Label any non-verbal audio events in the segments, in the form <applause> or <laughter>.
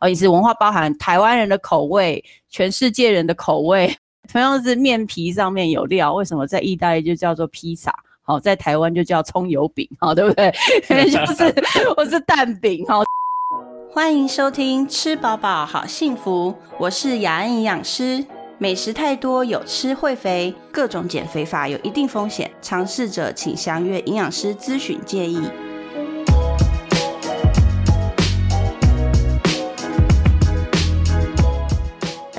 哦，饮食文化包含台湾人的口味，全世界人的口味。同样是面皮上面有料，为什么在意大利就叫做披萨？好，在台湾就叫葱油饼，好，对不对？<laughs> 就是我是蛋饼，好。欢迎收听吃饱饱好幸福，我是雅安营养师。美食太多有吃会肥，各种减肥法有一定风险，尝试者请详阅营养师咨询建议。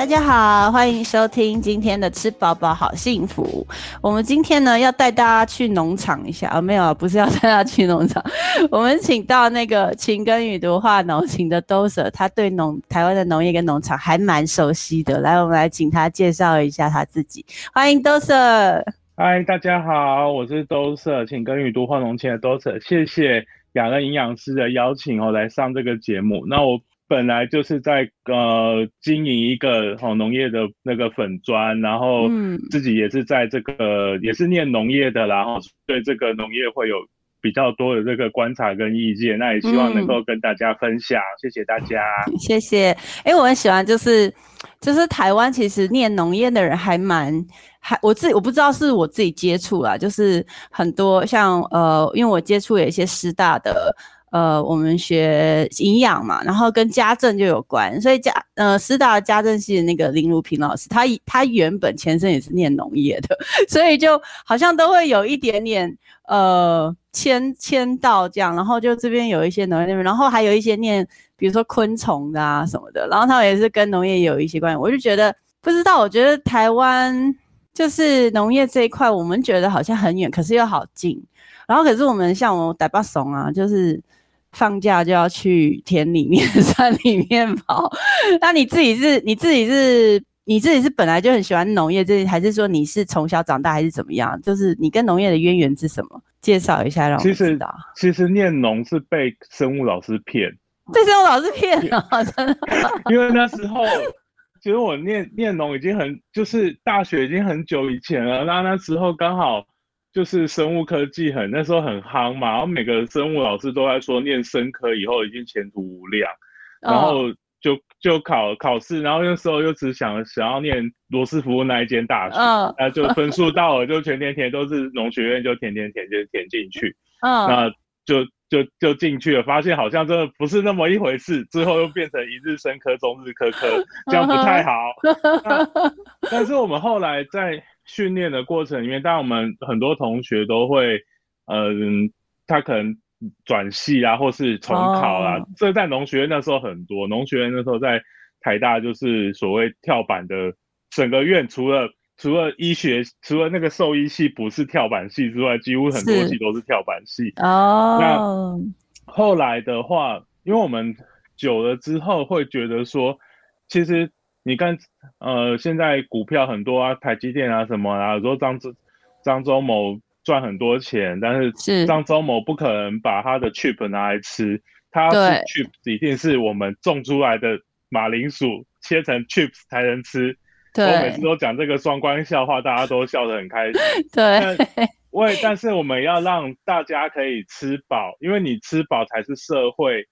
大家好，欢迎收听今天的吃饱饱好幸福。我们今天呢要带大家去农场一下啊，没有，不是要带大家去农场。<laughs> 我们请到那个勤耕与读化农情的 Doser，他对农台湾的农业跟农场还蛮熟悉的。来，我们来请他介绍一下他自己。欢迎 Doser。嗨，大家好，我是 Doser，勤耕与读化农情的 Doser。谢谢雅乐营养师的邀请哦，来上这个节目。那我。本来就是在呃经营一个好农业的那个粉砖，然后自己也是在这个也是念农业的，然后对这个农业会有比较多的这个观察跟意见，那也希望能够跟大家分享，谢谢大家，<laughs> 谢谢。哎，我很喜欢，就是就是台湾其实念农业的人还蛮还我自己我不知道是我自己接触啦，就是很多像呃，因为我接触有一些师大的。呃，我们学营养嘛，然后跟家政就有关，所以家呃师大家政系的那个林如平老师，他他原本前身也是念农业的，<laughs> 所以就好像都会有一点点呃签签到这样，然后就这边有一些农业那边，然后还有一些念比如说昆虫的啊什么的，然后他也是跟农业有一些关系，我就觉得不知道，我觉得台湾就是农业这一块，我们觉得好像很远，可是又好近，然后可是我们像我台巴怂啊，就是。放假就要去田里面、山里面跑。<laughs> 那你自己是，你自己是，你自己是本来就很喜欢农业，这还是说你是从小长大，还是怎么样？就是你跟农业的渊源是什么？介绍一下，让我知道。其实念农是被生物老师骗，被生物老师骗了，<laughs> 真的。<laughs> 因为那时候，其实我念念农已经很，就是大学已经很久以前了。那那时候刚好。就是生物科技很那时候很夯嘛，然后每个生物老师都在说念生科以后已经前途无量，然后就就考考试，然后那时候又只想想要念罗斯福那一间大学，那就 <laughs> 分数到了就全填填都是农学院就填填填就填进去，嗯，那就就就进去了，发现好像真的不是那么一回事，之后又变成一日生科、中日科科，这样不太好。<laughs> 但是我们后来在。训练的过程里面，当然我们很多同学都会，嗯，他可能转系啊，或是重考啊。这在农学院那时候很多，农学院那时候在台大就是所谓跳板的，整个院除了除了医学，除了那个兽医系不是跳板系之外，几乎很多系都是跳板系。哦。那后来的话，因为我们久了之后会觉得说，其实。你看，呃，现在股票很多啊，台积电啊什么啊，说张周张周某赚很多钱，但是张周某不可能把他的 chip 拿来吃，他吃 chip 一定是我们种出来的马铃薯切成 chips 才能吃。我每次都讲这个双关笑话，大家都笑得很开心。<laughs> 对，为但是我们要让大家可以吃饱，因为你吃饱才是社会。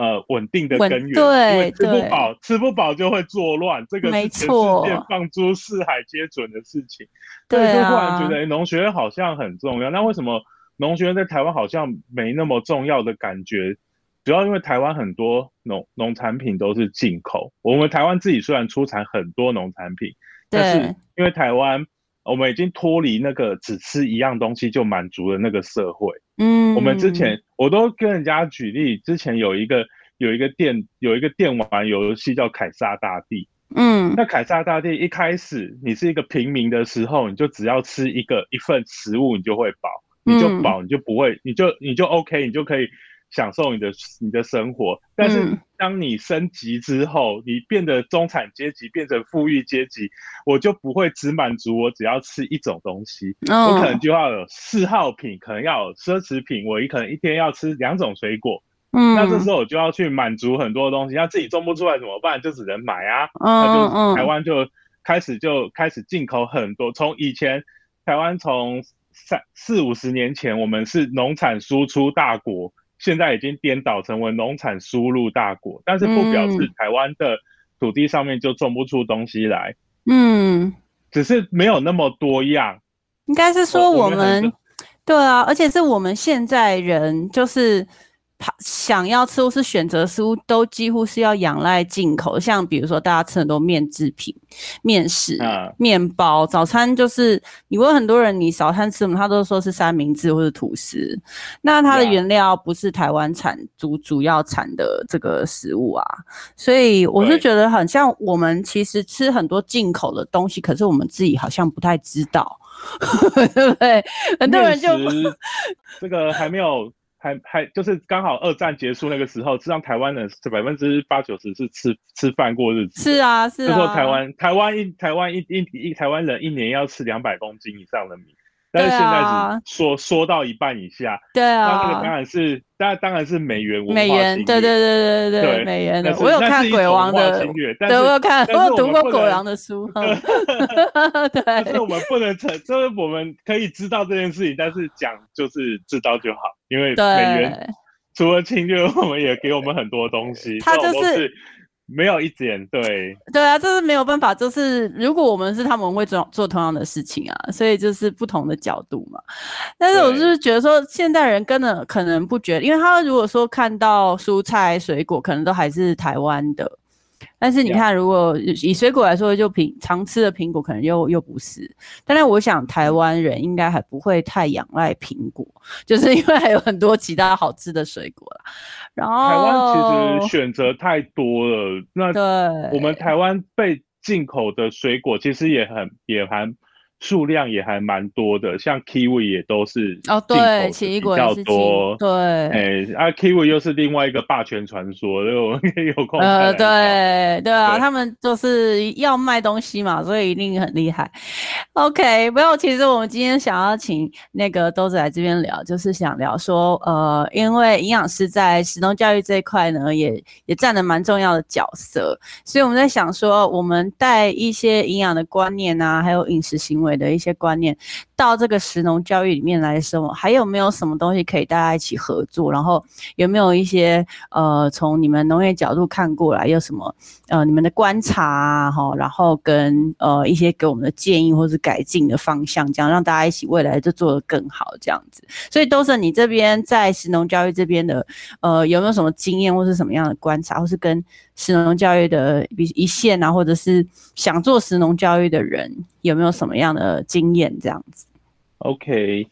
呃，稳定的根源，对，吃不饱，吃不饱就会作乱，这个是全世界放诸四海皆准的事情。对就突然觉得农学院好像很重要。那为什么农学院在台湾好像没那么重要的感觉？主要因为台湾很多农农产品都是进口。我们台湾自己虽然出产很多农产品，但是因为台湾我们已经脱离那个只吃一样东西就满足了那个社会。嗯，我们之前我都跟人家举例，之前有一个有一个电有一个电玩游戏叫凯撒大帝。嗯，那凯撒大帝一开始你是一个平民的时候，你就只要吃一个一份食物，你就会饱，你就饱，你就不会，你就你就 OK，你就可以。享受你的你的生活，但是当你升级之后，你变得中产阶级，变成富裕阶级，我就不会只满足我只要吃一种东西，我可能就要有嗜好品，可能要有奢侈品，我一可能一天要吃两种水果，嗯，那这时候我就要去满足很多东西，那自己种不出来怎么办？就只能买啊，那就台湾就开始就开始进口很多，从以前台湾从三四五十年前，我们是农产输出大国。现在已经颠倒成为农产输入大国，但是不表示台湾的土地上面就种不出东西来。嗯，只是没有那么多样。应该是说我们，对啊，而且是我们现在人就是。他想要吃或是选择食物，都几乎是要仰赖进口。像比如说，大家吃很多面制品、面食、面包。早餐就是你问很多人，你早餐吃什么，他都说是三明治或者吐司。那它的原料不是台湾产主主要产的这个食物啊，所以我是觉得很像我们其实吃很多进口的东西，可是我们自己好像不太知道，<laughs> 对不对？很多人就这个还没有。还还就是刚好二战结束那个时候，实际上台湾人是百分之八九十是吃吃饭过日子。是啊，是啊。就说台湾台湾一台湾一一一台湾人一年要吃两百公斤以上的米。但是现在只缩缩到一半以下，对啊，那个当然是，当然当然是美元美元，对对对对对对美元的。我有看鬼王的，对，我有看，我有读过鬼王的书。<laughs> <laughs> 对，但是我们不能成，就是我们可以知道这件事情，但是讲就是知道就好，因为美元除了侵略，<laughs> 我们也给我们很多东西。他就是。没有一点对，<laughs> 对啊，这是没有办法，就是如果我们是他们会做做同样的事情啊，所以就是不同的角度嘛。但是我就是觉得说，现代人根本可能不觉得，因为他如果说看到蔬菜水果，可能都还是台湾的。但是你看，如果以水果来说，就苹常吃的苹果可能又又不是。但是我想，台湾人应该还不会太仰赖苹果，就是因为还有很多其他好吃的水果啦。然后台湾其实选择太多了。那对，我们台湾被进口的水果其实也很也还。数量也还蛮多的，像 kiwi 也都是哦，对，奇异果比较多，对，哎，啊，kiwi 又是另外一个霸权传说，所以我们 <laughs> 有空呃，对，对啊，他们就是要卖东西嘛，所以一定很厉害。OK，不要，其实我们今天想要请那个豆子来这边聊，就是想聊说，呃，因为营养师在食农教育这一块呢，也也占了蛮重要的角色，所以我们在想说，我们带一些营养的观念啊，还有饮食行为。的一些观念。到这个石农教育里面来的时候，还有没有什么东西可以大家一起合作？然后有没有一些呃，从你们农业角度看过来，有什么呃，你们的观察啊，哈，然后跟呃一些给我们的建议或是改进的方向，这样让大家一起未来就做得更好，这样子。所以都是你这边在石农教育这边的呃，有没有什么经验或是什么样的观察，或是跟石农教育的比一线啊，或者是想做石农教育的人有没有什么样的经验这样子？OK，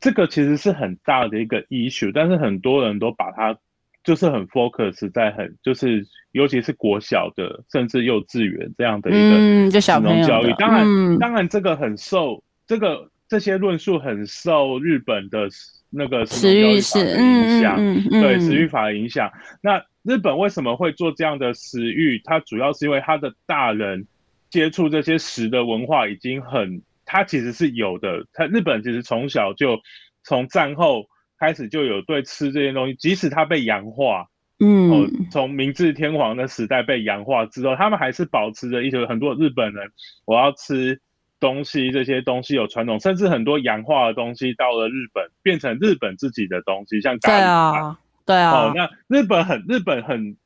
这个其实是很大的一个 issue，但是很多人都把它就是很 focus 在很就是尤其是国小的甚至幼稚园这样的一个食农教育。当然，当然这个很受这个这些论述很受日本的那个食育法的影响，对食育法的影响。那日本为什么会做这样的食欲？它主要是因为它的大人接触这些食的文化已经很，他其实是有的。它日本其实从小就从战后开始就有对吃这些东西，即使它被洋化，嗯，从明治天皇的时代被洋化之后，他们还是保持着一些很多日本人我要吃东西，这些东西有传统，甚至很多洋化的东西到了日本变成日本自己的东西，像咖喱饭。对啊，哦，那日本很日本很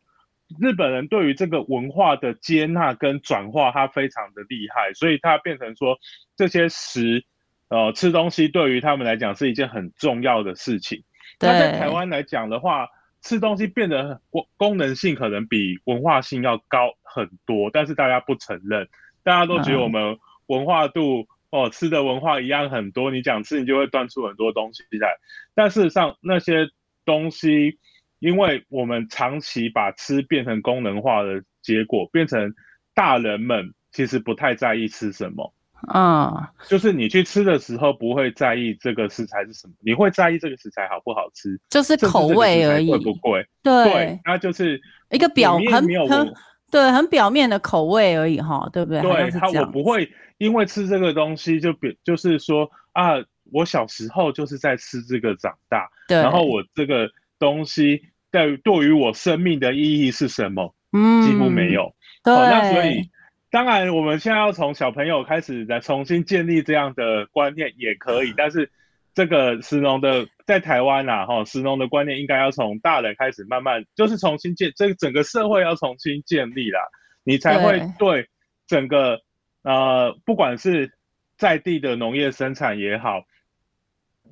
日本人对于这个文化的接纳跟转化，他非常的厉害，所以他变成说这些食，呃，吃东西对于他们来讲是一件很重要的事情。那在台湾来讲的话，吃东西变得功功能性可能比文化性要高很多，但是大家不承认，大家都觉得我们文化度哦，吃的文化一样很多，你讲吃你就会端出很多东西来，但事实上那些。东西，因为我们长期把吃变成功能化的结果，变成大人们其实不太在意吃什么啊，就是你去吃的时候不会在意这个食材是什么，你会在意这个食材好不好吃，就是口味而已，贵不贵？对，那就是一个表很很对很表面的口味而已哈，对不对？对，他我不会因为吃这个东西就比就是说啊。我小时候就是在吃这个长大，然后我这个东西在对于我生命的意义是什么？嗯，几乎没有。对，那所以当然我们现在要从小朋友开始来重新建立这样的观念也可以，但是这个石农的在台湾呐，哈，石农的观念应该要从大人开始慢慢，就是重新建，这个整个社会要重新建立啦，你才会对整个呃，不管是在地的农业生产也好，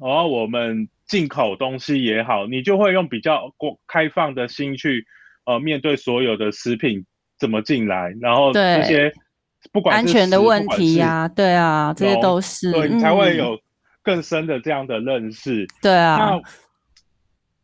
然后我们进口东西也好，你就会用比较过开放的心去呃面对所有的食品怎么进来，然后这些。不管安全的问题呀，对啊，这些都是对你才会有更深的这样的认识。对啊，那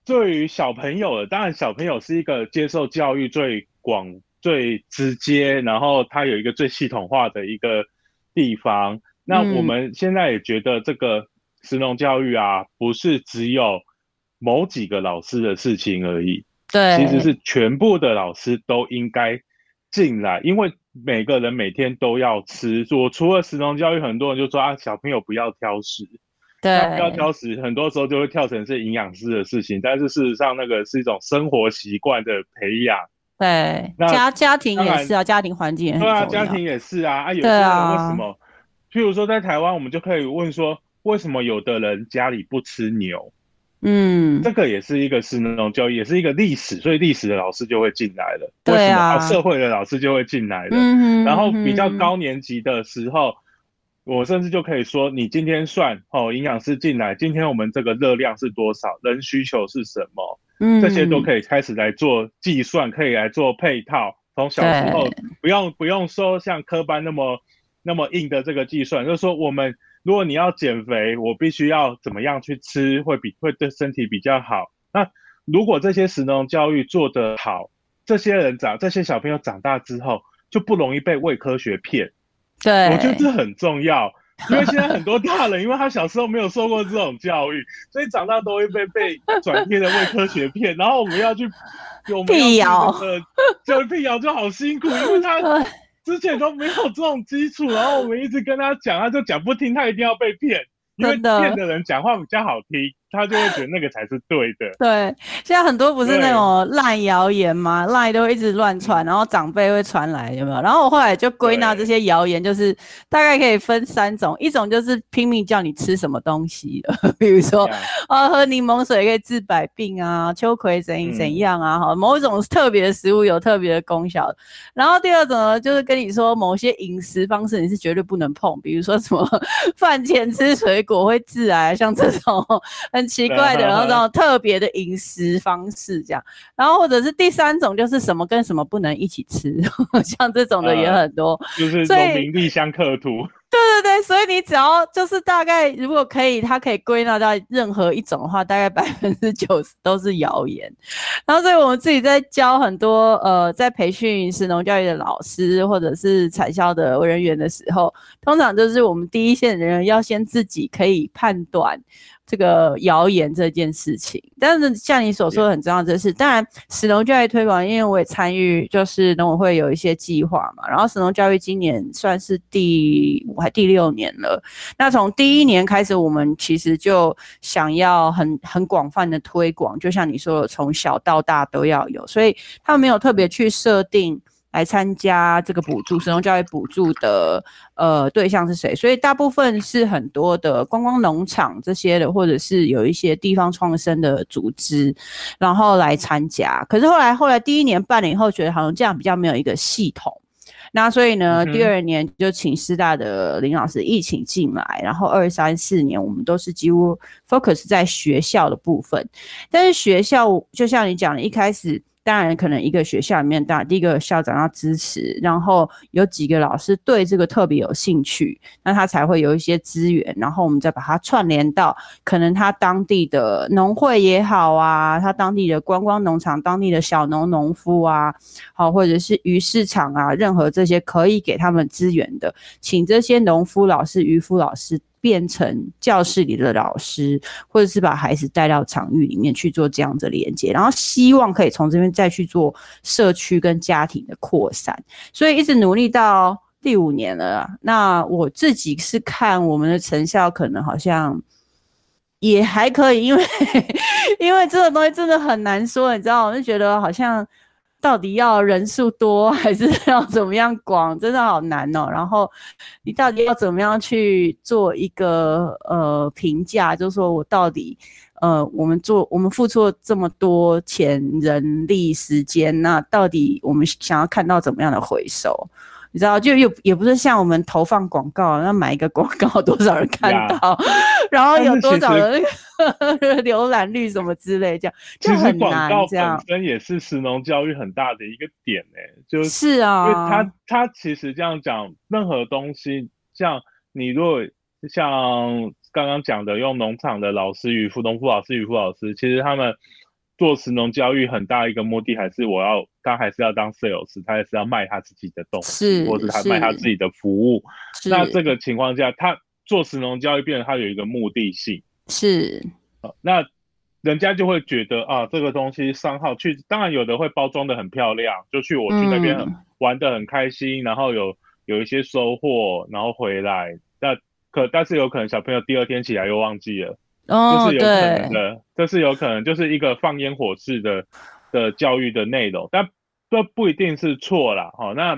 对于小朋友，当然小朋友是一个接受教育最广、最直接，然后他有一个最系统化的一个地方。那我们现在也觉得这个实农教育啊，不是只有某几个老师的事情而已，对，其实是全部的老师都应该进来，因为。每个人每天都要吃。我除了食农教育，很多人就说啊，小朋友不要挑食，对，不要挑食。很多时候就会跳成是营养师的事情，但是事实上那个是一种生活习惯的培养。对，家家庭也是啊，家庭环境也是。对啊，家庭也是啊。啊，有些人为什么？譬如说在台湾，我们就可以问说，为什么有的人家里不吃牛？嗯，这个也是一个是那种教育，也是一个历史，所以历史的老师就会进来了。对啊，社会的老师就会进来了。嗯然后比较高年级的时候，我甚至就可以说，你今天算哦，营养师进来，今天我们这个热量是多少，人需求是什么？嗯，这些都可以开始来做计算，可以来做配套。从小时候不用不用说像科班那么那么硬的这个计算，就是说我们。如果你要减肥，我必须要怎么样去吃会比会对身体比较好？那如果这些食农教育做得好，这些人长这些小朋友长大之后就不容易被伪科学骗。对，我觉得这很重要，因为现在很多大人，因为他小时候没有受过这种教育，所以长大都会被被转贴的伪科学骗。然后我们要去辟谣，<laughs> 就辟谣就好辛苦，因为他。<laughs> 之前都没有这种基础，然后我们一直跟他讲，他就讲不听，他一定要被骗，因为骗的人讲话比较好听。他就会觉得那个才是对的。<laughs> 对，现在很多不是那种烂谣言吗？烂都一直乱传，然后长辈会传来，有没有？然后我后来就归纳这些谣言，就是大概可以分三种：一种就是拼命叫你吃什么东西，<laughs> 比如说啊，喝柠檬水可以治百病啊，秋葵怎怎样啊，哈，某种特别的食物有特别的功效。然后第二种呢，就是跟你说某些饮食方式你是绝对不能碰，比如说什么 <laughs> 饭前吃水果会致癌，像这种。很奇怪的，然后这种特别的饮食方式这样，然后或者是第三种就是什么跟什么不能一起吃，<laughs> 像这种的也很多，就是农民立香刻图。<laughs> 对对对，所以你只要就是大概如果可以，它可以归纳到任何一种的话，大概百分之九十都是谣言。然后所以我们自己在教很多呃，在培训食农教育的老师或者是产销的人员的时候，通常就是我们第一线人员要先自己可以判断。这个谣言这件事情，但是像你所说的很重要的是，当然，石农教育推广，因为我也参与，就是农委会有一些计划嘛。然后石农教育今年算是第五还第六年了。那从第一年开始，我们其实就想要很很广泛的推广，就像你说的，从小到大都要有，所以他们没有特别去设定。来参加这个补助，使用教育补助的呃对象是谁？所以大部分是很多的观光农场这些的，或者是有一些地方创生的组织，然后来参加。可是后来后来第一年办了以后，觉得好像这样比较没有一个系统。那所以呢，第二年就请师大的林老师一起进来，然后二三四年我们都是几乎 focus 在学校的部分。但是学校就像你讲的，一开始。当然，可能一个学校里面，当第一个校长要支持，然后有几个老师对这个特别有兴趣，那他才会有一些资源，然后我们再把它串联到可能他当地的农会也好啊，他当地的观光农场、当地的小农农夫啊，好，或者是鱼市场啊，任何这些可以给他们资源的，请这些农夫老师、渔夫老师。变成教室里的老师，或者是把孩子带到场域里面去做这样的连接，然后希望可以从这边再去做社区跟家庭的扩散，所以一直努力到第五年了。那我自己是看我们的成效，可能好像也还可以，因为 <laughs> 因为这个东西真的很难说，你知道，我就觉得好像到底要人数多 <laughs> 还是 <laughs> 要怎么样广，真的好难哦。然后你到底要怎么样去做一个呃评价，就是说我到底呃我们做我们付出了这么多钱、人力、时间，那到底我们想要看到怎么样的回收？你知道，就又也不是像我们投放广告，那买一个广告 <laughs> 多少人看到，<laughs> 然后有多少人 <laughs> 浏览率什么之类，这样就很难。这样本身也是石农教育很大的一个点呢，就是啊，因为它它其实这样讲，任何东西，像你如果像刚刚讲的，用农场的老师与副农副老师与副老师，其实他们。做石农教育很大一个目的，还是我要他还是要当 sales，他还是要卖他自己的东西，或者他卖他自己的服务。那这个情况下，他做石农教育，变成他有一个目的性。是，那人家就会觉得啊，这个东西商号去，当然有的会包装的很漂亮，就去我去那边玩的很开心，然后有有一些收获，然后回来。那可但是有可能小朋友第二天起来又忘记了。哦，这是有可能的，这是有可能，就是一个放烟火式的的教育的内容，但这不一定是错啦。哈。那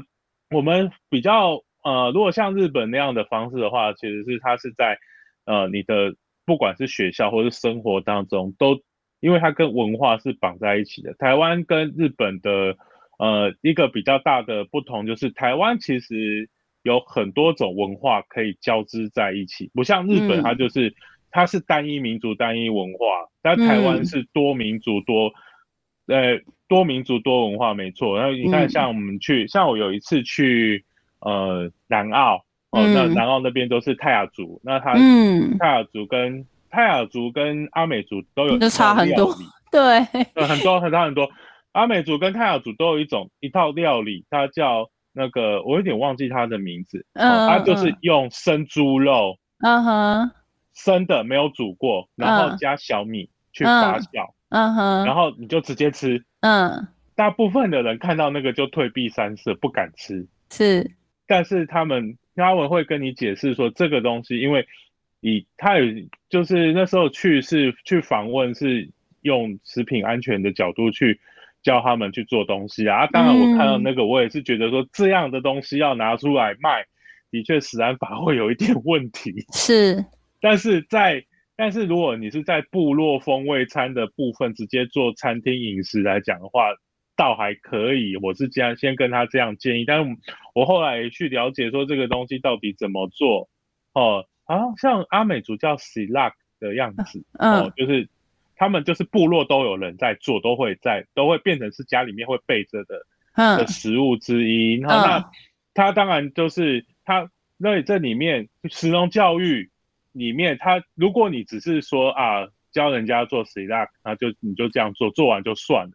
我们比较呃，如果像日本那样的方式的话，其实是它是在呃你的不管是学校或是生活当中，都因为它跟文化是绑在一起的。台湾跟日本的呃一个比较大的不同就是，台湾其实有很多种文化可以交织在一起，不像日本，它就是。它是单一民族、单一文化，但台湾是多民族、多呃多民族、多文化，没错。然后你看，像我们去，像我有一次去呃南澳，哦，那南澳那边都是泰雅族，那他泰雅族跟泰雅族跟阿美族都有差很多，对，很多很多很多。阿美族跟泰雅族都有一种一套料理，它叫那个我有点忘记它的名字，嗯，它就是用生猪肉，嗯哼。生的没有煮过，然后加小米去发酵，嗯哼，然后你就直接吃，嗯，大部分的人看到那个就退避三舍，不敢吃，是，但是他们他们会跟你解释说这个东西，因为以他有就是那时候去是去访问，是用食品安全的角度去教他们去做东西啊。当然我看到那个，我也是觉得说这样的东西要拿出来卖，的确食安法会有一点问题，是。但是在但是如果你是在部落风味餐的部分直接做餐厅饮食来讲的话，倒还可以。我是这样先跟他这样建议，但是我后来去了解说这个东西到底怎么做哦，啊，像阿美族叫 s i l a k 的样子，哦，就是他们就是部落都有人在做，都会在都会变成是家里面会备着的的食物之一。然后那他当然就是他那这里面食农教育。里面，他如果你只是说啊教人家做 a k 那就你就这样做，做完就算了。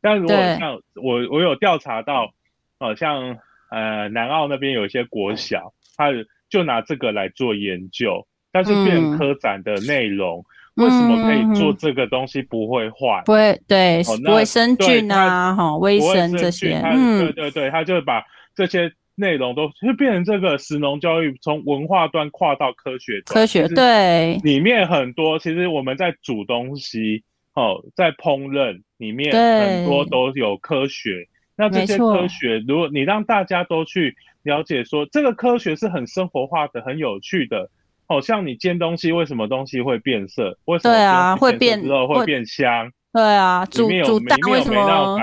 但如果像我，我有调查到，呃，像呃南澳那边有一些国小，他就拿这个来做研究，但是变科展的内容，为什么可以做这个东西不会坏？不会，对，卫生菌啊，哈，卫生这些，嗯，对对对，他就把这些。内容都就变成这个食农教育，从文化端跨到科学。科学对，里面很多其实我们在煮东西，哦，在烹饪里面很多都有科学。那这些科学，如果你让大家都去了解，说这个科学是很生活化的、很有趣的。哦，像你煎东西，为什么东西会变色？为什么对啊，会变之后会变香？对啊，煮煮蛋为什么？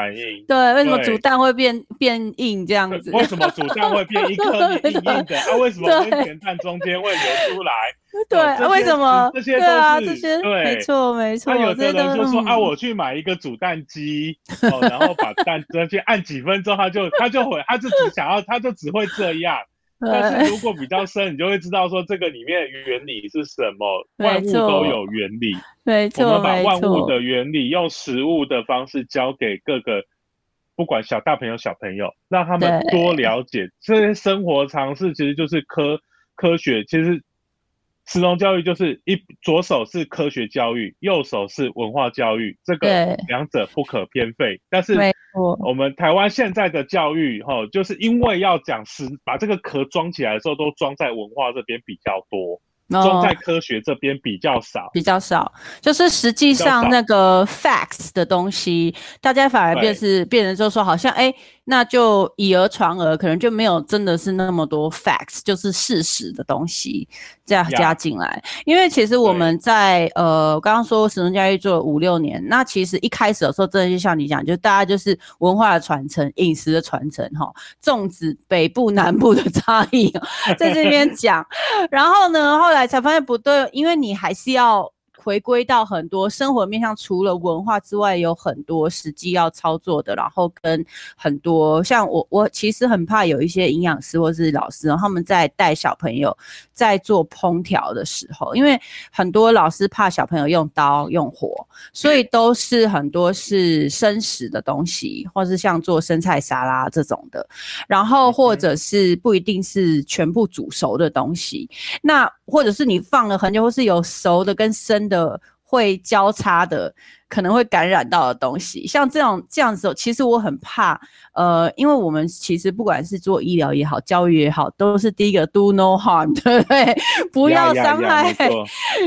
对，为什么煮蛋会变变硬这样子？为什么煮蛋会变一颗 <laughs> 硬硬的？啊，为什么温泉蛋中间会流出来？对，为什么？这些对啊，这些对，没错没错。那有的人就说啊，我去买一个煮蛋机，哦，然后把蛋 <laughs> 直接按几分钟，他就他就会，他就只想要，他就只会这样。<laughs> 但是如果比较深，你就会知道说这个里面的原理是什么。万物都有原理，没错。我们把万物的原理用实物的方式教给各个，不管小大朋友、小朋友，让他们多了解这些生活常识，其实就是科科学。其实。石农教育就是一左手是科学教育，右手是文化教育，这个两者不可偏废。但是我们台湾现在的教育，哈，就是因为要讲石，把这个壳装起来的时候，都装在文化这边比较多。装在科学这边比较少，比较少，就是实际上那个 facts 的东西，大家反而变是变成就说好像哎。那就以讹传讹，可能就没有真的是那么多 facts，就是事实的东西这样加进来。因为其实我们在呃刚刚说神农教育做了五六年，那其实一开始的时候，真的就像你讲，就大家就是文化的传承、饮食的传承，哈，粽子北部南部的 <laughs> 差异在这边讲，然后呢，后来才发现不对，因为你还是要。回归到很多生活面向，除了文化之外，有很多实际要操作的。然后跟很多像我，我其实很怕有一些营养师或是老师，他们在带小朋友在做烹调的时候，因为很多老师怕小朋友用刀用火，所以都是很多是生食的东西，或是像做生菜沙拉这种的。然后或者是不一定是全部煮熟的东西，那或者是你放了很久，或是有熟的跟生。的会交叉的，可能会感染到的东西，像这样这样子，其实我很怕，呃，因为我们其实不管是做医疗也好，教育也好，都是第一个 do no harm，对不对？不要伤害，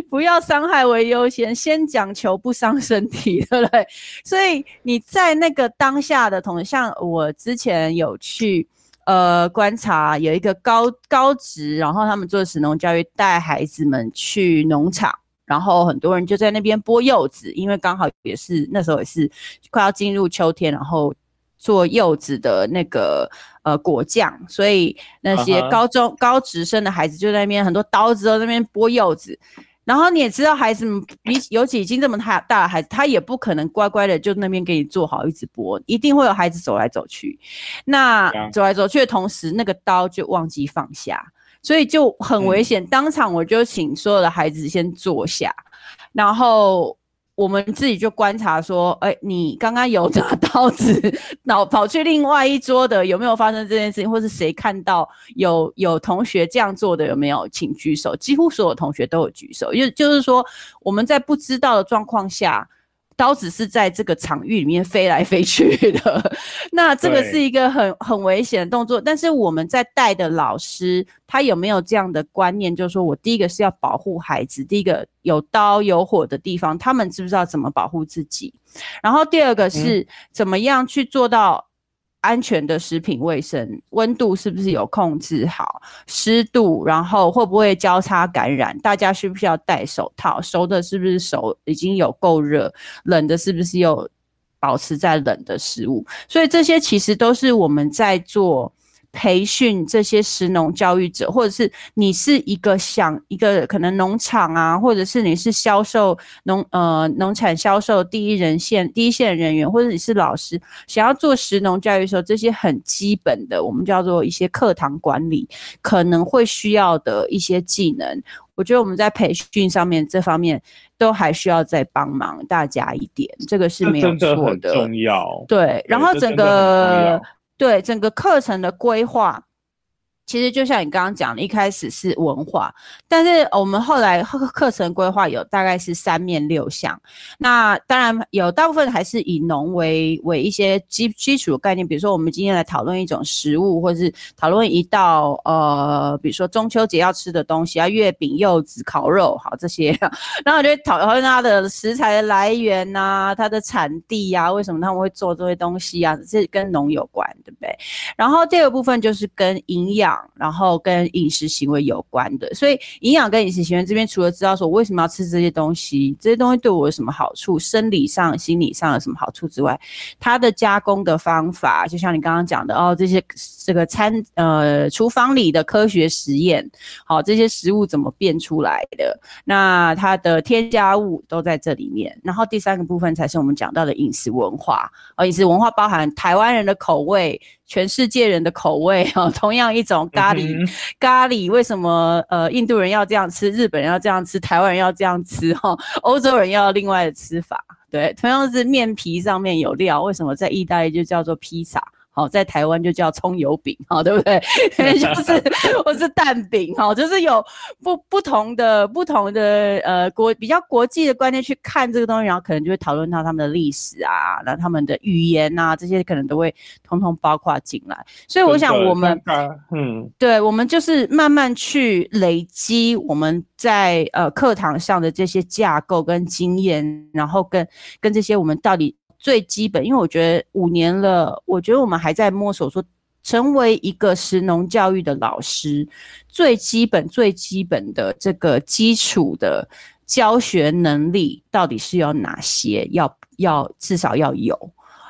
不要伤害为优先，先讲求不伤身体，对不对？所以你在那个当下的同，像我之前有去呃观察，有一个高高职，然后他们做神农教育，带孩子们去农场。然后很多人就在那边剥柚子，因为刚好也是那时候也是快要进入秋天，然后做柚子的那个呃果酱，所以那些高中高职生的孩子就在那边很多刀子都在那边剥柚子。然后你也知道，孩子们比尤其已经这么大大的孩子，他也不可能乖乖的就那边给你做好一直剥，一定会有孩子走来走去。那走来走去的同时，那个刀就忘记放下。所以就很危险，当场我就请所有的孩子先坐下，然后我们自己就观察说，哎，你刚刚有拿刀子，跑跑去另外一桌的有没有发生这件事情，或是谁看到有有同学这样做的有没有，请举手。几乎所有同学都有举手，就就是说我们在不知道的状况下。刀子是在这个场域里面飞来飞去的，<laughs> 那这个是一个很很危险的动作。但是我们在带的老师，他有没有这样的观念？就是说我第一个是要保护孩子，第一个有刀有火的地方，他们知不知道怎么保护自己？然后第二个是怎么样去做到？安全的食品卫生，温度是不是有控制好？湿度，然后会不会交叉感染？大家需不需要戴手套？熟的是不是手已经有够热？冷的是不是有保持在冷的食物？所以这些其实都是我们在做。培训这些食农教育者，或者是你是一个想一个可能农场啊，或者是你是销售农呃农产销售第一人线第一线人员，或者你是老师，想要做食农教育的时候，这些很基本的，我们叫做一些课堂管理，可能会需要的一些技能，我觉得我们在培训上面这方面都还需要再帮忙大家一点，这个是没有错的，重要。对，然后整个。对整个课程的规划。其实就像你刚刚讲的，一开始是文化，但是我们后来课程规划有大概是三面六项。那当然有大部分还是以农为为一些基基础的概念，比如说我们今天来讨论一种食物，或是讨论一道呃，比如说中秋节要吃的东西啊，月饼、柚子、烤肉，好这些。<laughs> 然后我就讨论它的食材的来源呐，它的产地呀，为什么他们会做这些东西啊？这跟农有关，对不对？然后第二部分就是跟营养。然后跟饮食行为有关的，所以营养跟饮食行为这边，除了知道说我为什么要吃这些东西，这些东西对我有什么好处，生理上、心理上有什么好处之外，它的加工的方法，就像你刚刚讲的哦，这些这个餐呃厨房里的科学实验，好，这些食物怎么变出来的，那它的添加物都在这里面。然后第三个部分才是我们讲到的饮食文化，而饮食文化包含台湾人的口味。全世界人的口味哈，同样一种咖喱，咖喱为什么呃印度人要这样吃，日本人要这样吃，台湾人要这样吃哈，欧洲人要另外的吃法，对，同样是面皮上面有料，为什么在意大利就叫做披萨？好，在台湾就叫葱油饼，好，对不对？就是我是蛋饼，好，就是有不不同的不同的呃国比较国际的观念去看这个东西，然后可能就会讨论到他们的历史啊，然后他们的语言啊，这些可能都会通通包括进来。所以我想我们，嗯，对，我们就是慢慢去累积我们在呃课堂上的这些架构跟经验，然后跟跟这些我们到底。最基本，因为我觉得五年了，我觉得我们还在摸索，说成为一个实农教育的老师，最基本、最基本的这个基础的教学能力到底是要哪些？要要至少要有。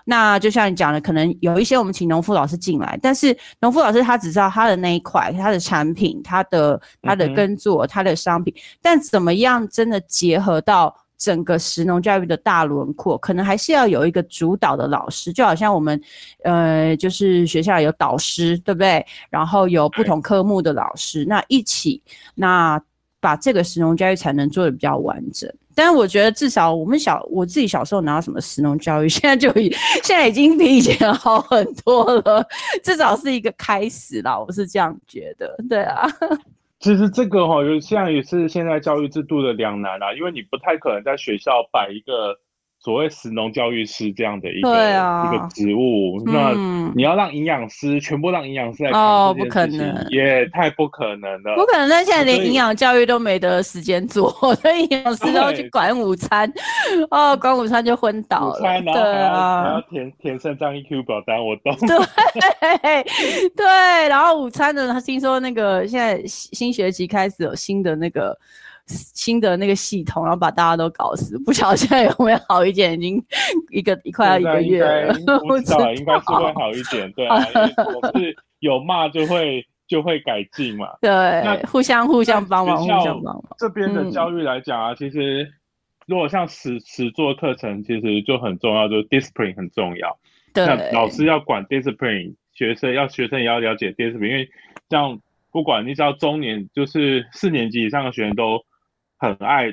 那就像你讲的，可能有一些我们请农夫老师进来，但是农夫老师他只知道他的那一块，他的产品、他的他的耕作、他的商品，但怎么样真的结合到？整个实农教育的大轮廓，可能还是要有一个主导的老师，就好像我们，呃，就是学校有导师，对不对？然后有不同科目的老师，那一起，那把这个实农教育才能做的比较完整。但是我觉得至少我们小我自己小时候拿到什么实农教育，<laughs> 现在就已现在已经比以前好很多了，至少是一个开始啦，我是这样觉得，对啊。其实这个哈，有现在也是现在教育制度的两难啦，因为你不太可能在学校摆一个。所谓食农教育师这样的一个一个职务，那你要让营养师全部让营养师来哦，不可能，也太不可能了。不可能，那现在连营养教育都没得时间做，<laughs> 所以营养师都要去管午餐，哦，管午餐就昏倒了。对啊，还要填填肾脏 EQ 表单，我懂对对，然后午餐呢他听说那个现在新学期开始有新的那个。新的那个系统，然后把大家都搞死，<laughs> 不晓得现在有没有好一点？已经 <laughs> 一个快要一个月了，<laughs> 不知道，应该是会好一点。对啊，我是有骂就会就会改进嘛。对，那互相互相帮忙，互相帮忙。这边的教育来讲啊，其实如果像实实做课程，其实就很重要，就是 discipline 很重要。对，老师要管 discipline，学生要学生也要了解 discipline，因为像不管你只要中年，就是四年级以上的学生都。很爱，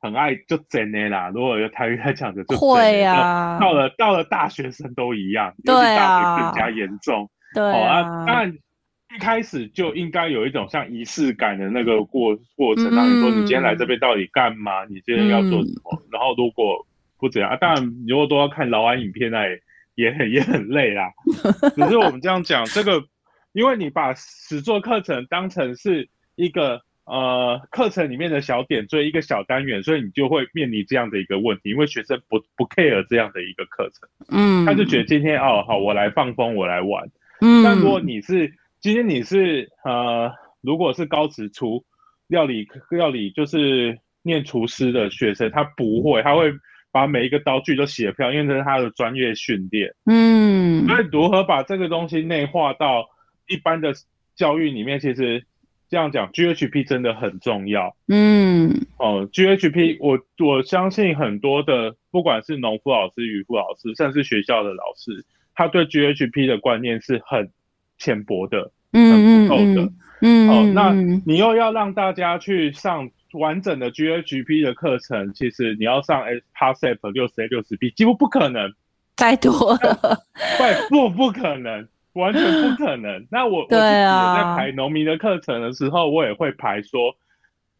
很爱就真的啦。如果有台语来讲的，就会啊。到了到了大学生都一样，对啊，更加严重。对啊，当然一开始就应该有一种像仪式感的那个过过程。当你说你今天来这边到底干嘛？你今天要做什么？然后如果不怎样啊，当然如果都要看老安影片，那也 <laughs> 也很也很累啦。<laughs> 只是我们这样讲，这个因为你把实作课程当成是一个。呃，课程里面的小点缀一个小单元，所以你就会面临这样的一个问题，因为学生不不 care 这样的一个课程，嗯，他就觉得今天哦好，我来放风，我来玩，嗯，但如果你是今天你是呃，如果是高职厨料理料理就是念厨师的学生，他不会，他会把每一个刀具都写漂，因为这是他的专业训练，嗯，所以如何把这个东西内化到一般的教育里面，其实。这样讲，GHP 真的很重要。嗯，哦，GHP，我我相信很多的，不管是农夫老师、渔夫老师，甚至学校的老师，他对 GHP 的观念是很浅薄的，很不够的。嗯，哦，那你又要让大家去上完整的 GHP 的课程，其实你要上 S PASEP 六十 A 六十 B，几乎不可能，太多了，<laughs> 对，不不可能。完全不可能。那我我自己在排农民的课程的时候，我也会排说，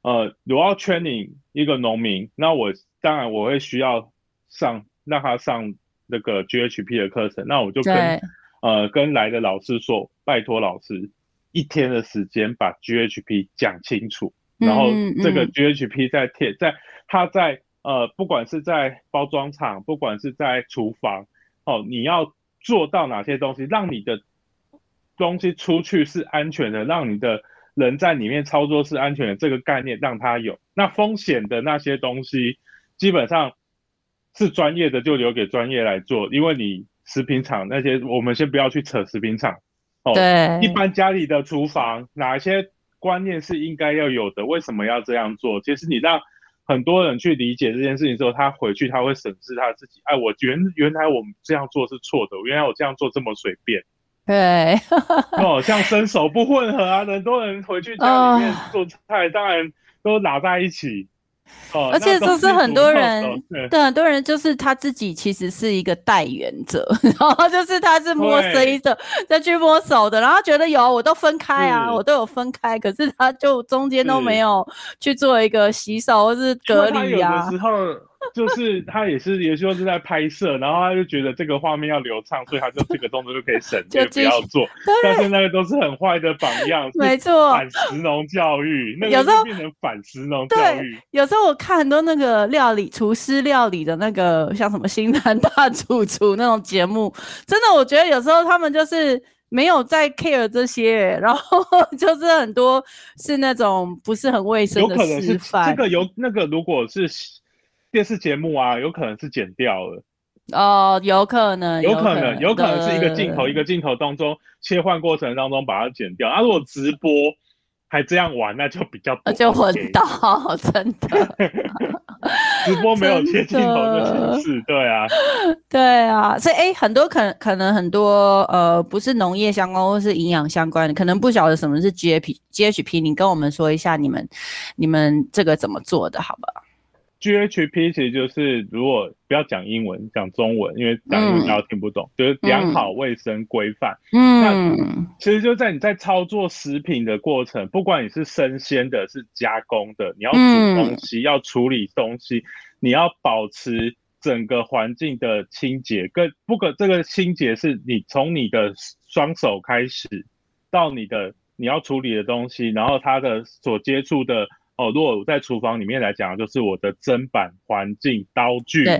呃，我要 training 一个农民，那我当然我会需要上让他上那个 GHP 的课程。那我就跟呃跟来的老师说，拜托老师一天的时间把 GHP 讲清楚，然后这个 GHP 在贴在他在呃不管是在包装厂，不管是在厨房，哦，你要。做到哪些东西，让你的东西出去是安全的，让你的人在里面操作是安全的，这个概念让他有。那风险的那些东西，基本上是专业的就留给专业来做，因为你食品厂那些，我们先不要去扯食品厂。哦，对，一般家里的厨房哪些观念是应该要有的？为什么要这样做？其实你让。很多人去理解这件事情之后，他回去他会审视他自己。哎，我原原来我们这样做是错的，原来我这样做这么随便。对，<laughs> 哦，像伸手不混合啊，很多人回去家里面做菜，当然都拿在一起。哦，而且就是很多人对。对，很多人就是他自己其实是一个代言者，<laughs> 然后就是他是摸对。C 的，再去摸手的，然后觉得有我都分开啊，我都有分开，可是他就中间都没有去做一个洗手或是隔离啊有的。时候就是他也是，有时候是在拍摄，然后他就觉得这个画面要流畅，所以他就这个动作就可以省 <laughs> 略不就继续要做。但是那个都是很坏的榜样，没错反食农教育，那个有时候变成反食农教育。有时候我看很多那个料理厨师料理的那个，像什么《新南大主厨》那种节目，真的我觉得有时候他们就是没有在 care 这些，然后 <laughs> 就是很多是那种不是很卫生的有可能是示范。这个有那个，如果是电视节目啊，有可能是剪掉了，哦，有可能，有可能，有可能是一个镜头一个镜头当中切换过程当中把它剪掉。啊，如果直播还这样玩，那就比较不呃就混到，真的，<laughs> 直播没有切镜头真的的形式，对啊，对啊，所以诶，很多可能可能很多呃，不是农业相关或是营养相关的，可能不晓得什么是 GHP GHP，你跟我们说一下你们你们这个怎么做的，好吧？GHP 其实就是如果不要讲英文，讲中文，因为讲英文嗯大家听不懂，就是良好卫生规范。嗯，那其实就在你在操作食品的过程，不管你是生鲜的，是加工的，你要煮嗯东西，要处理东西，你要保持整个环境的清洁。跟不可这个清洁是你从你的双手开始，到你的你要处理的东西，然后它的所接触的哦，如果我在厨房里面来讲，就是我的砧板、环境、刀具，对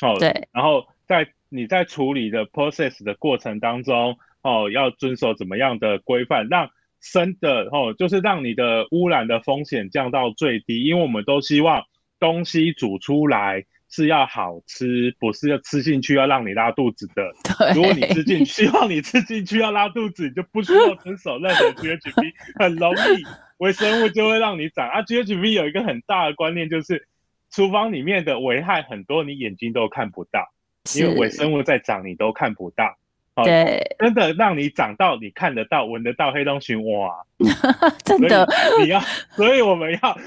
哦，对，然后在你在处理的 process 的过程当中，哦，要遵守怎么样的规范，让生的哦，就是让你的污染的风险降到最低，因为我们都希望东西煮出来是要好吃，不是要吃进去要让你拉肚子的。<laughs> 对，如果你吃进去，<laughs> 希望你吃进去要拉肚子，你就不需要遵守任何 GHB，很容易微生物就会让你长。啊，GHB 有一个很大的观念就是，厨房里面的危害很多，你眼睛都看不到，因为微生物在长，你都看不到。好对，真的让你长到你看得到、闻得到黑东西，哇！<laughs> 真的，你要，所以我们要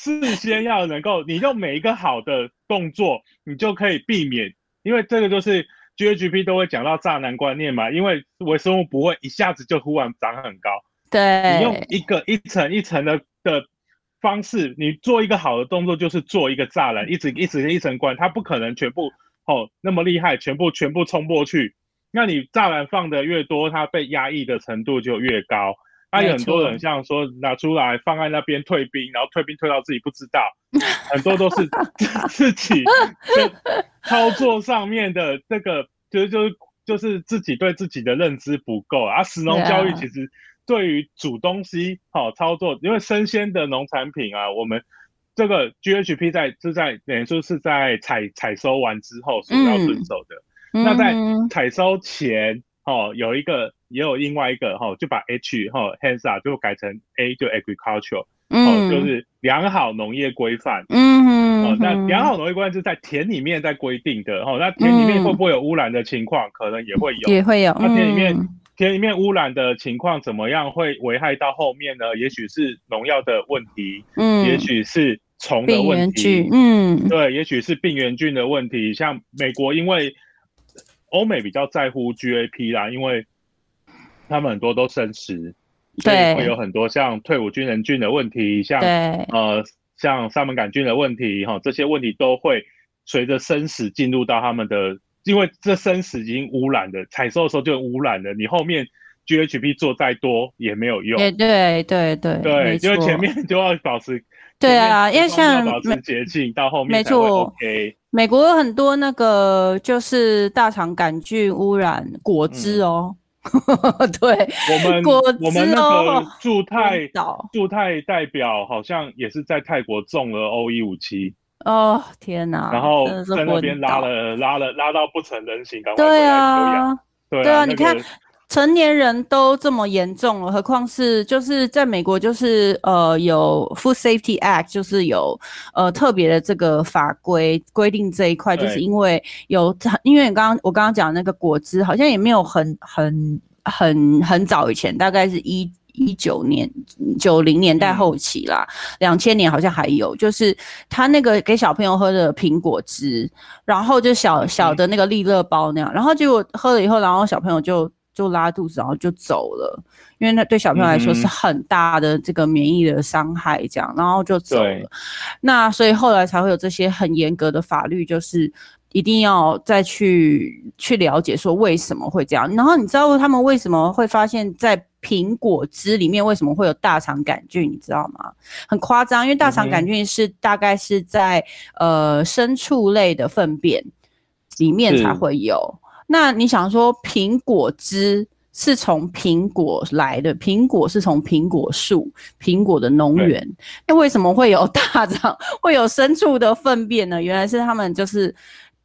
事先要能够，你用每一个好的动作，你就可以避免，因为这个就是 GHP 都会讲到栅栏观念嘛，因为微生物不会一下子就忽然长很高，对你用，一个一层一层的的方式，你做一个好的动作，就是做一个栅栏，一直一直一层关，它不可能全部哦那么厉害，全部全部冲过去。那你栅栏放的越多，它被压抑的程度就越高。那有很多人像说拿出来放在那边退兵，然后退兵退到自己不知道，很多都是 <laughs> 自己的操作上面的这个，就是就是就是自己对自己的认知不够啊。食农教育其实对于煮东西好、操作，因为生鲜的农产品啊，我们这个 GHP 在是在等于说是在采采收完之后所要遵守的。那在嗯采收前，哦，有一个也有另外一个，哦，就把 H 哈 handsa 就改成 A 就 agriculture，哦，嗯就是良好农业规范。嗯哦，那嗯良好农业规范是在田里面在规定的，哦，那田里面会不会有污染的情况？可能也会有。也会有，那田里面嗯田里面污染的情况怎么样，会危害到后面呢？也许是农药的问题，嗯，也许是虫的病问题，，嗯，对，也许是病原菌的问题。像美国，因为欧美比较在乎 GAP 啦，因为他们很多都生食，所以对会有很多像退伍军人菌的问题，像对，呃像沙门杆菌的问题，哈，这些问题都会随着生食进入到他们的，因为这生食已经污染了，采收的时候就污染了，你后面 GHP 做再多也没有用。也对对对，对，没错就是前面就要保持，对啊因为像要保持洁净，到后面没才会错 OK。美国有很多那个就是大肠杆菌污染果汁哦，<laughs> 对，我们果我们那汁哦个驻泰驻泰代表好像也是在泰国中了 O 一五七，哦，天哪，然后在那边拉了拉了拉到不成人形，赶快回对来休养。啊，对对啊，你看个成年人都这么严重了，何况是就是在美国，就是呃有 Food Safety Act，就是有呃特别的这个法规规定这一块，就是因为有因为你刚刚我刚刚讲那个果汁，好像也没有很很很很早以前，大概是一一九年九零年代后期啦，两千年好像还有，就是他那个给小朋友喝的苹果汁，然后就小小的那个利乐包那样，然后结果喝了以后，然后小朋友就就拉肚子，然后就走了，因为那对小朋友来说是很大的这个免疫的伤害，这样，然后就走了。那所以后来才会有这些很严格的法律，就是。一定要再去去了解说为什么会这样，然后你知道他们为什么会发现，在苹果汁里面为什么会有大肠杆菌？你知道吗？很夸张，因为大肠杆菌是大概是在呃牲畜类的粪便里面才会有。那你想说苹果汁是从苹果来的，苹果是从苹果树、苹果的农园，那为什么会有大肠会有牲畜的粪便呢？<laughs> 原来是他们就是。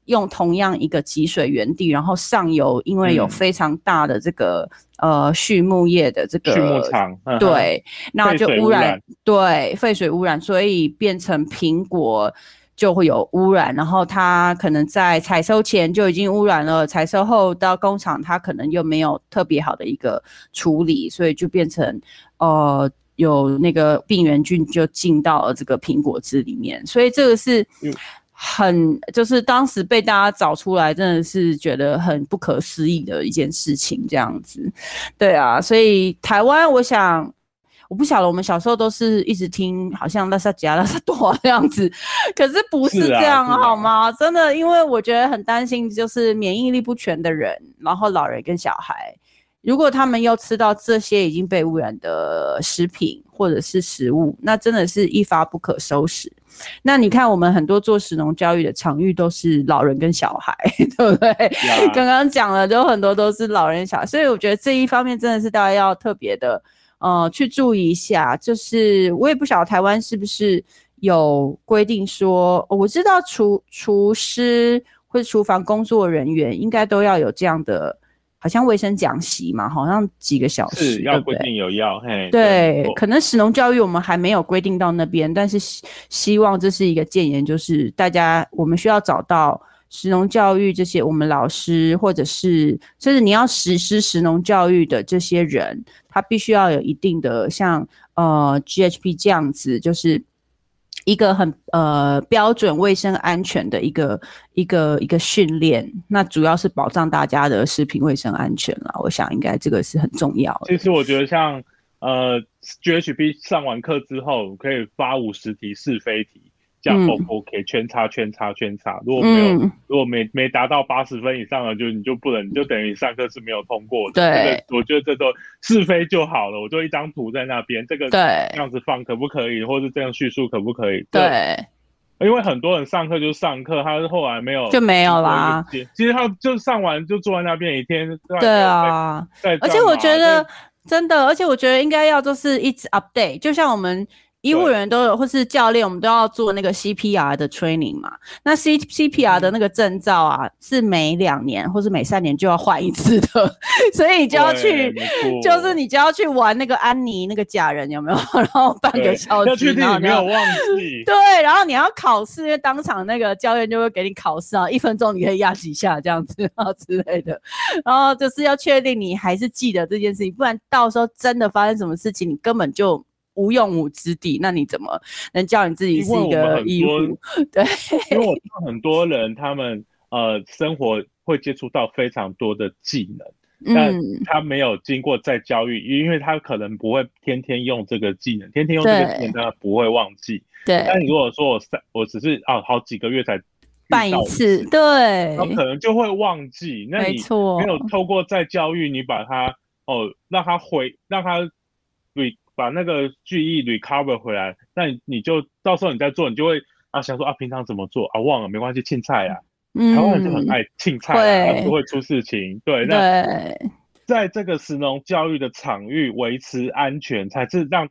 用同样一个集水源地，然后上游因为有非常大的这个呃畜牧业的这个畜牧场，对，那就污染，对，废水污染，所以变成苹果就会有污染，然后它可能在采收前就已经污染了，采收后到工厂它可能又没有特别好的一个处理，所以就变成呃有那个病原菌就进到了这个苹果汁里面，所以这个是。很就是当时被大家找出来，真的是觉得很不可思议的一件事情，这样子，对啊，所以台湾，我想我不晓得，我们小时候都是一直听，好像拉萨加拉萨多这样子，可是不是这样好吗？真的，因为我觉得很担心，就是免疫力不全的人，然后老人跟小孩。如果他们又吃到这些已经被污染的食品或者是食物，那真的是一发不可收拾。那你看，我们很多做食农教育的场域都是老人跟小孩，<laughs> 对不对？刚刚讲了，就很多都是老人小孩，所以我觉得这一方面真的是大家要特别的呃去注意一下。就是我也不晓得台湾是不是有规定说，我知道厨厨师或者厨房工作人员应该都要有这样的。好像卫生讲习嘛，好像几个小时，要规定有要，嘿，对，可能食农教育我们还没有规定到那边，但是希希望这是一个建言，就是大家我们需要找到食农教育这些我们老师，或者是甚至你要实施食农教育的这些人，他必须要有一定的像呃 GHP 这样子，就是。一个很呃标准、卫生、安全的一个一个一个训练，那主要是保障大家的食品卫生安全了。我想应该这个是很重要的。其实我觉得像呃 GHB 上完课之后，可以发五十题是非题。这样 O OK，圈叉圈叉圈叉，如果没有，如果没没达到八十分以上的，就你就不能，就等于上课是没有通过的。对，我觉得这都是非就好了，我就一张图在那边，这个对这样子放可不可以，或是这样叙述可不可以？对，因为很多人上课就上课，他是后来没有就没有啦。其实他就上完就坐在那边一天。对啊，而且我觉得真的，而且我觉得应该要就是一直 update，就像我们。医护人员都有，或是教练，我们都要做那个 CPR 的 training 嘛。那 C CPR 的那个证照啊，是每两年或是每三年就要换一次的，<laughs> 所以你就要去，就是你就要去玩那个安妮那个假人有没有？<laughs> 然后半个小时，然后没有忘记。<laughs> 对，然后你要考试，因为当场那个教练就会给你考试啊，一分钟你可以压几下这样子啊之类的。然后就是要确定你还是记得这件事情，不然到时候真的发生什么事情，你根本就。无用武之地，那你怎么能叫你自己是一个医护？<laughs> 对，因为我看很多人，他们呃生活会接触到非常多的技能，但他没有经过再教育，因为他可能不会天天用这个技能，天天用这个技能，他不会忘记。对，但你如果说我三，我只是啊好几个月才办一次，对，他可能就会忘记。那你没有透过再教育，你把它哦让他回，让他对。把那个记忆 recover 回来，那你你就到时候你再做，你就会啊想说啊平常怎么做啊忘了没关系，庆菜啊，台湾人就很爱庆菜，不会出事情。对，那在这个石农教育的场域维持安全，才是让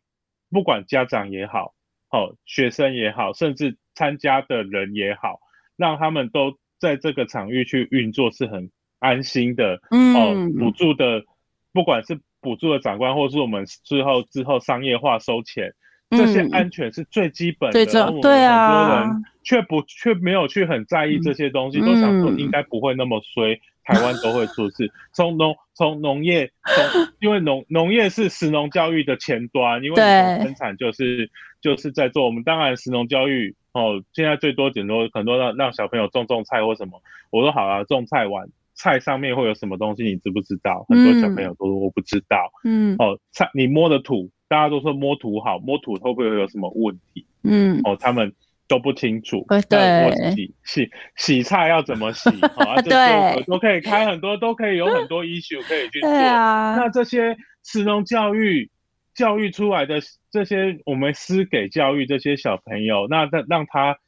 不管家长也好，好学生也好，甚至参加的人也好，让他们都在这个场域去运作是很安心的。嗯哦，辅助的不管是。补助的长官，或是我们之后之后商业化收钱，这些安全是最基本的。对啊，很多人却不却没有去很在意这些东西，都想说应该不会那么衰，<laughs> 台湾都会出事。从农从农业，从因为农农业是食农教育的前端，因为生产就是就是在做。我们当然食农教育哦，现在最多顶多很多让让小朋友种种菜或什么，我说好啊，种菜完菜上面会有什么东西，你知不知道？很多小朋友都说我不知道。嗯，哦，菜你摸的土，大家都说摸土好，摸土会不会有什么问题？嗯，哦，他们。都不清楚，对，洗洗洗菜要怎么洗？<laughs> 啊，对，都可以开很多，都可以有很多 issue 可以去做。<laughs> 啊那这些实农教育教育出来的这些，我们施给教育这些小朋友，那让让他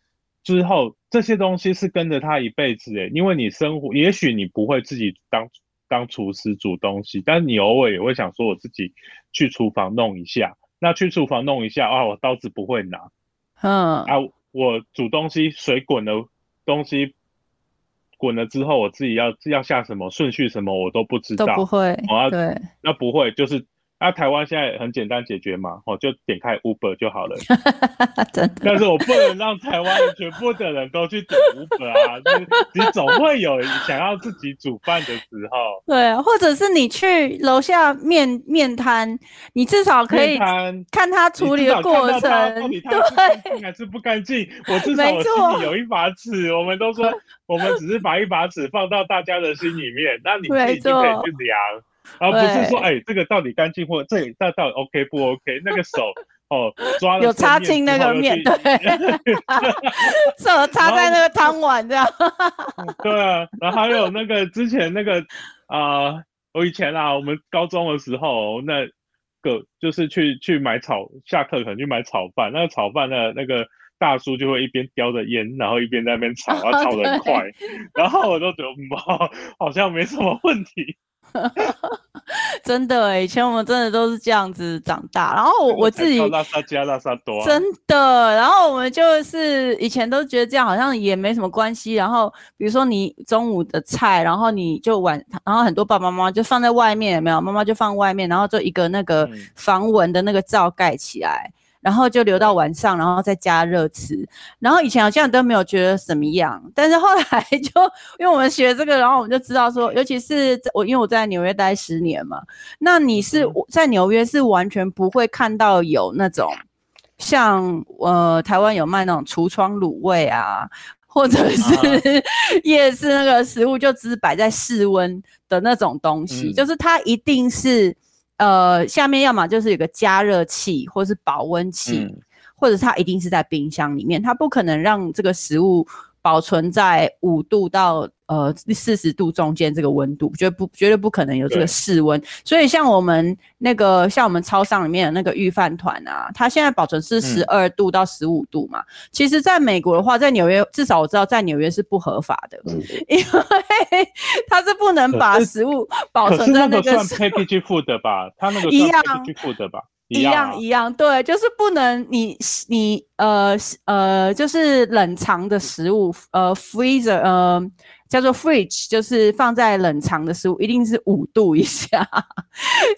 之后这些东西是跟着他一辈子诶。因为你生活，也许你不会自己当当厨师煮东西，但你偶尔也会想说，我自己去厨房弄一下。那去厨房弄一下啊，我刀子不会拿，嗯啊。我煮东西，水滚了，东西滚了之后，我自己要要下什么顺序什么，我都不知道，都不会。对，那不会就是。那台湾现在很简单解决嘛，哦，就点开 Uber 就好了。<laughs> 真的。但是我不能让台湾全部的人都去点 Uber 啊，你总会有想要自己煮饭的时候。对，或者是你去楼下面面摊，你至少可以看他处理的过程，对，还是不干净。我至少我心里有一把尺，我们都说我们只是把一把尺放到大家的心里面，那你自己就可以去量。而不是说，哎，这个到底干净或这那到底 OK 不 OK？那个手哦，抓有擦清那个面，<laughs> 对，手擦在那个汤碗这样。<laughs> 对啊，然后还有那个之前那个啊，我以前啊，我们高中的时候，那个就是去去买炒，下课可能去买炒饭，那个炒饭的那个大叔就会一边叼着烟，然后一边在那边炒，啊，炒的很 <laughs> 快，然后我都觉得哇，好像没什么问题。<laughs> 真的，以前我们真的都是这样子长大。然后我 <laughs> 我自己拉萨加拉萨多，真的。然后我们就是以前都觉得这样好像也没什么关系。然后比如说你中午的菜，然后你就晚，然后很多爸爸妈妈就放在外面，有没有？妈妈就放外面，然后就一个那个防蚊的那个罩盖起来。然后就留到晚上，然后再加热吃。然后以前好像都没有觉得怎么样，但是后来就因为我们学这个，然后我们就知道说，尤其是我因为我在纽约待十年嘛，那你是在纽约是完全不会看到有那种像呃台湾有卖那种橱窗卤味啊，或者是 <laughs> 夜市那个食物就只摆在室温的那种东西，就是它一定是。呃，下面要么就是有个加热器，或是保温器，或者它一定是在冰箱里面，它不可能让这个食物。保存在五度到呃四十度中间这个温度，绝不绝对不可能有这个室温。所以像我们那个像我们超商里面的那个御饭团啊，它现在保存是十二度到十五度嘛。其实，在美国的话，在纽约至少我知道在纽约是不合法的，因为 <laughs> 它是不能把食物保存在那个。算 package food 吧，它那个一样 package food 吧。<laughs> 一样一样，对，就是不能你你呃呃，就是冷藏的食物，呃，freezer，呃。叫做 fridge，就是放在冷藏的食物，一定是五度以下，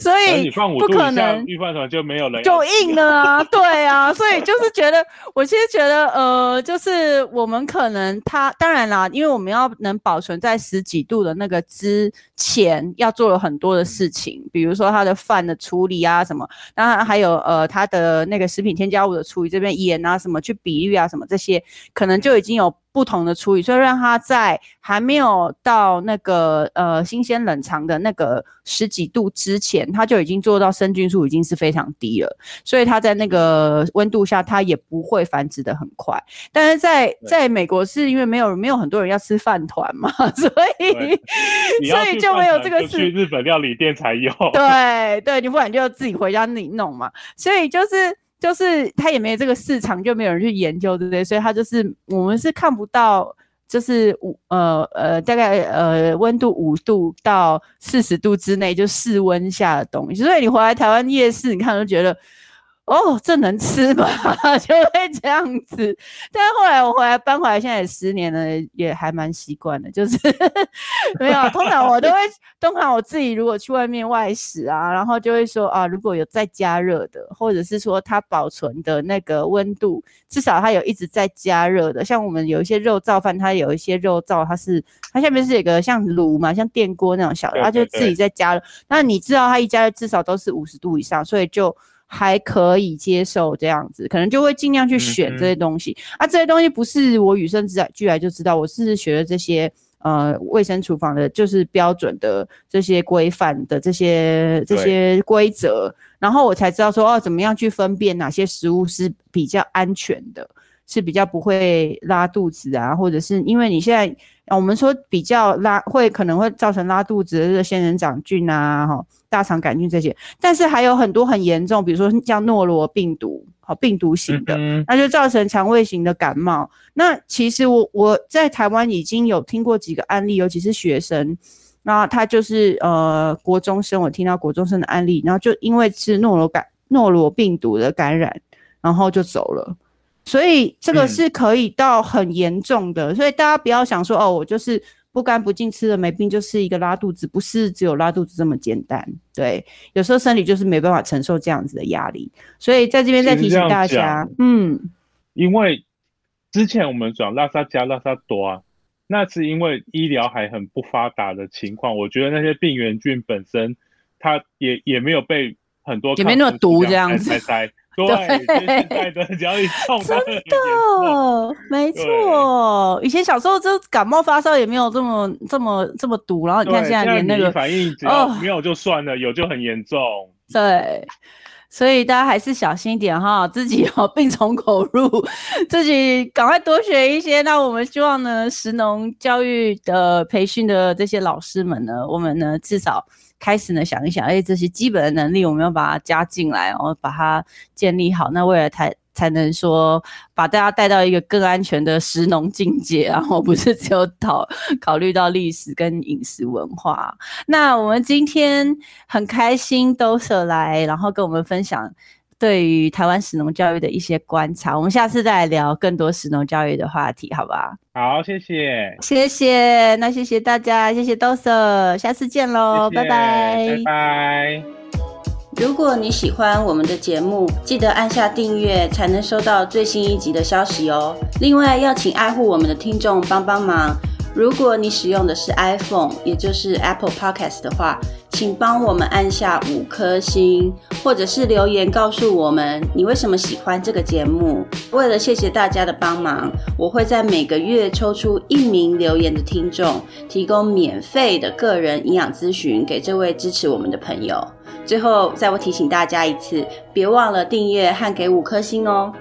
所以不可能。预饭团就没有人就硬了啊，<laughs> 对啊，所以就是觉得，我其实觉得，呃，就是我们可能它当然啦，因为我们要能保存在十几度的那个之前，要做了很多的事情，比如说它的饭的处理啊什么，当然还有呃它的那个食品添加物的处理，这边盐啊什么去比率啊什么这些，可能就已经有。不同的处理，所以让它在还没有到那个呃新鲜冷藏的那个十几度之前，它就已经做到生菌数已经是非常低了，所以它在那个温度下，它也不会繁殖的很快。但是在在美国是因为没有没有很多人要吃饭团嘛，<laughs> 所以 <laughs> 所以就没有这个事去日本料理店才有。对对，你不然就自己回家自己弄嘛，所以就是。就是他也没有这个市场，就没有人去研究，对不对？所以他就是我们是看不到，就是五呃呃大概呃温度五度到四十度之内就室温下的东西。所以你回来台湾夜市，你看都觉得哦，这能吃吗？<laughs> 就会这样子。但是后来我回来搬回来，现在也十年了，也还蛮习惯的。就是 <laughs> 没有，通常我都会，通常我自己如果去外面外食啊，然后就会说啊，如果有再加热的，或者是说它保存的那个温度，至少它有一直在加热的。像我们有一些肉燥饭，它有一些肉燥，它是它下面是有个像炉嘛，像电锅那种小的，它就自己在加热。那你知道它一加热至少都是五十度以上，所以就。还可以接受这样子，可能就会尽量去选这些东西啊。这些东西不是我与生俱来就知道，我是学了这些呃卫生厨房的，就是标准的这些规范的这些这些规则，然后我才知道说哦，怎么样去分辨哪些食物是比较安全的，是比较不会拉肚子啊，或者是因为你现在。我们说比较拉会可能会造成拉肚子的仙人掌菌啊，哈，大肠杆菌这些，但是还有很多很严重，比如说像诺罗病毒，好病毒型的，那就造成肠胃型的感冒。那其实我我在台湾已经有听过几个案例，尤其是学生，那他就是呃国中生，我听到国中生的案例，然后就因为是诺罗感诺罗病毒的感染，然后就走了。所以这个是可以到很严重的，所以大家不要想说哦，我就是不干不净吃了没病，就是一个拉肚子，不是只有拉肚子这么简单。对，有时候身体就是没办法承受这样子的压力，所以在这边再提醒大家，嗯，因为之前我们讲拉萨加拉萨多啊，那是因为医疗还很不发达的情况，我觉得那些病原菌本身它也也没有被很多也没那么毒这样子。对，现在的只要一痛，真的没错。以前小时候就感冒发烧也没有这么这么这么毒，然后你看现在连那个反应只要没有就算了，有就很严重。对，所以大家还是小心一点哈，自己哦病从口入，<laughs> 自己赶快多学一些。那我们希望呢，食农教育的培训的这些老师们呢，我们呢至少。开始呢，想一想，哎，这些基本的能力我们要把它加进来，然后把它建立好，那未来才才能说把大家带到一个更安全的食农境界，然后不是只有讨考虑到历史跟饮食文化。那我们今天很开心都舍来，然后跟我们分享。对于台湾史农教育的一些观察，我们下次再来聊更多史农教育的话题，好吧？好，谢谢，谢谢，那谢谢大家，谢谢豆色，下次见喽，拜拜，拜拜。如果你喜欢我们的节目，记得按下订阅，才能收到最新一集的消息哦。另外，要请爱护我们的听众帮帮忙。如果你使用的是 iPhone，也就是 Apple Podcast 的话，请帮我们按下五颗星，或者是留言告诉我们你为什么喜欢这个节目。为了谢谢大家的帮忙，我会在每个月抽出一名留言的听众，提供免费的个人营养咨询给这位支持我们的朋友。最后，再我提醒大家一次，别忘了订阅和给五颗星哦。